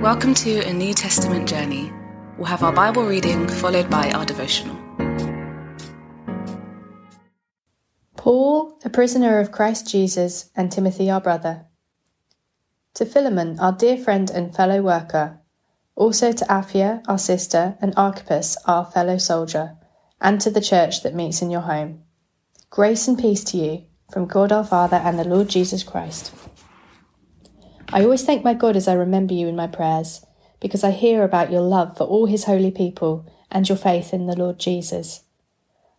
Welcome to a New Testament journey. We'll have our Bible reading followed by our devotional. Paul, a prisoner of Christ Jesus, and Timothy, our brother. To Philemon, our dear friend and fellow worker, also to Apphia, our sister, and Archippus, our fellow soldier, and to the church that meets in your home. Grace and peace to you from God our Father and the Lord Jesus Christ. I always thank my God as I remember you in my prayers, because I hear about your love for all his holy people and your faith in the Lord Jesus.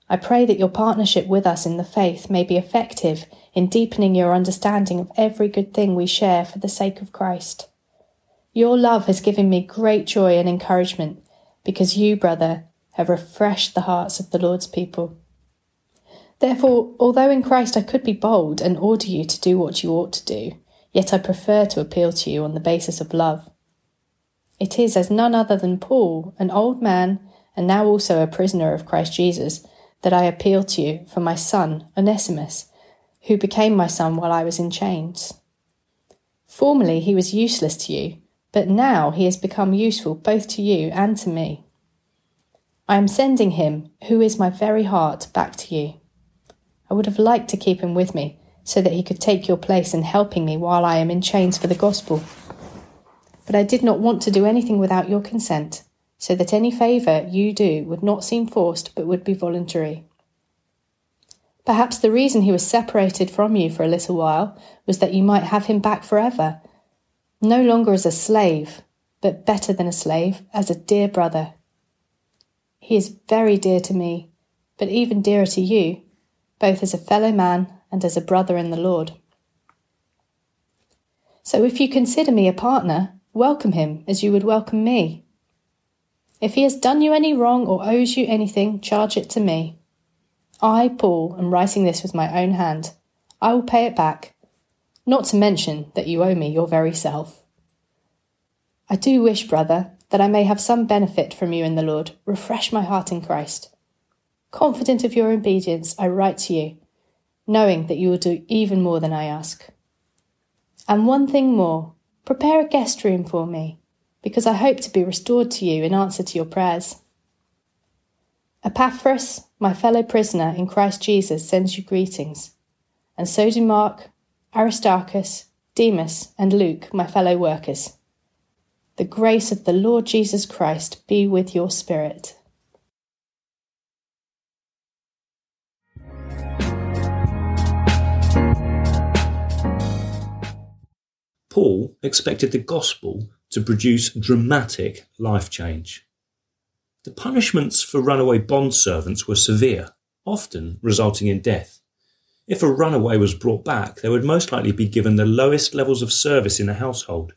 I pray that your partnership with us in the faith may be effective in deepening your understanding of every good thing we share for the sake of Christ. Your love has given me great joy and encouragement because you, brother, have refreshed the hearts of the Lord's people. Therefore, although in Christ I could be bold and order you to do what you ought to do, yet I prefer to appeal to you on the basis of love. It is as none other than Paul, an old man, and now also a prisoner of Christ Jesus, that I appeal to you for my son, Onesimus, who became my son while I was in chains. Formerly he was useless to you, but now he has become useful both to you and to me. I am sending him, who is my very heart, back to you. I would have liked to keep him with me, so that he could take your place in helping me while I am in chains for the gospel. But I did not want to do anything without your consent, so that any favour you do would not seem forced but would be voluntary. Perhaps the reason he was separated from you for a little while was that you might have him back forever, no longer as a slave, but better than a slave, as a dear brother. He is very dear to me, but even dearer to you, both as a fellow man and as a brother in the Lord. So if you consider me a partner, welcome him as you would welcome me. If he has done you any wrong or owes you anything, charge it to me. I, Paul, am writing this with my own hand. I will pay it back, not to mention that you owe me your very self. I do wish, brother, that I may have some benefit from you in the Lord. Refresh my heart in Christ. Confident of your obedience, I write to you knowing that you will do even more than I ask. And one thing more prepare a guest room for me, because I hope to be restored to you in answer to your prayers. Epaphras, my fellow prisoner in Christ Jesus, sends you greetings, and so do Mark, Aristarchus, Demas, and Luke, my fellow workers. The grace of the Lord Jesus Christ be with your spirit. Paul expected the gospel to produce dramatic life change. The punishments for runaway bondservants were severe, often resulting in death. If a runaway was brought back, they would most likely be given the lowest levels of service in a household.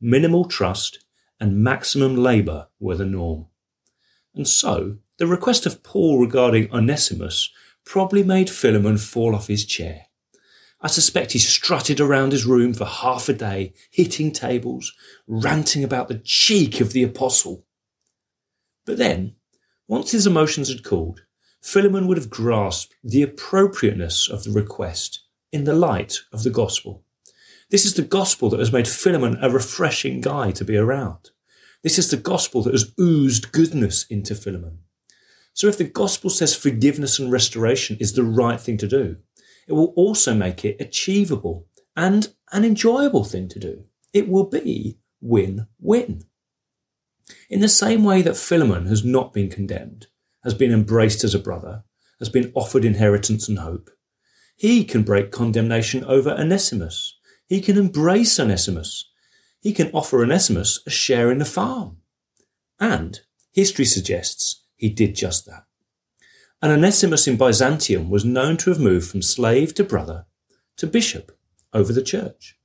Minimal trust and maximum labour were the norm. And so, the request of Paul regarding Onesimus probably made Philemon fall off his chair. I suspect he strutted around his room for half a day, hitting tables, ranting about the cheek of the apostle. But then, once his emotions had cooled, Philemon would have grasped the appropriateness of the request in the light of the gospel. This is the gospel that has made Philemon a refreshing guy to be around. This is the gospel that has oozed goodness into Philemon. So if the gospel says forgiveness and restoration is the right thing to do, it will also make it achievable and an enjoyable thing to do. It will be win-win. In the same way that Philemon has not been condemned, has been embraced as a brother, has been offered inheritance and hope, he can break condemnation over Onesimus. He can embrace Onesimus. He can offer Onesimus a share in the farm. And history suggests he did just that and Onesimus in Byzantium was known to have moved from slave to brother to bishop over the church.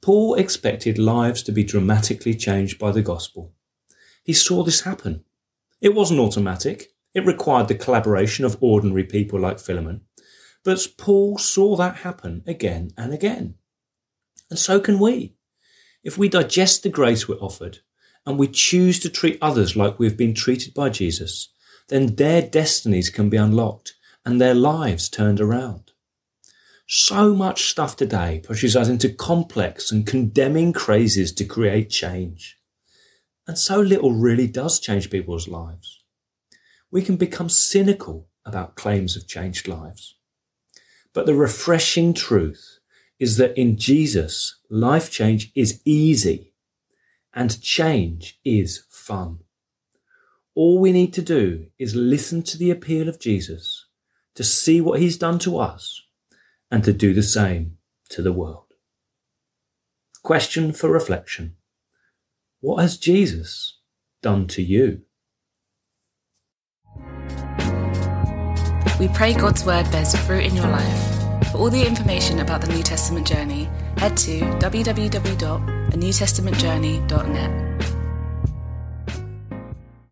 Paul expected lives to be dramatically changed by the gospel. He saw this happen. It wasn't automatic. It required the collaboration of ordinary people like Philemon. But Paul saw that happen again and again. And so can we. If we digest the grace we're offered and we choose to treat others like we've been treated by Jesus, then their destinies can be unlocked and their lives turned around. So much stuff today pushes us into complex and condemning crazes to create change. And so little really does change people's lives. We can become cynical about claims of changed lives. But the refreshing truth is that in Jesus, life change is easy and change is fun. All we need to do is listen to the appeal of Jesus, to see what he's done to us, and to do the same to the world. Question for reflection. What has Jesus done to you? We pray God's word bears fruit in your life. For all the information about the New Testament journey, head to www.anewtestamentjourney.net.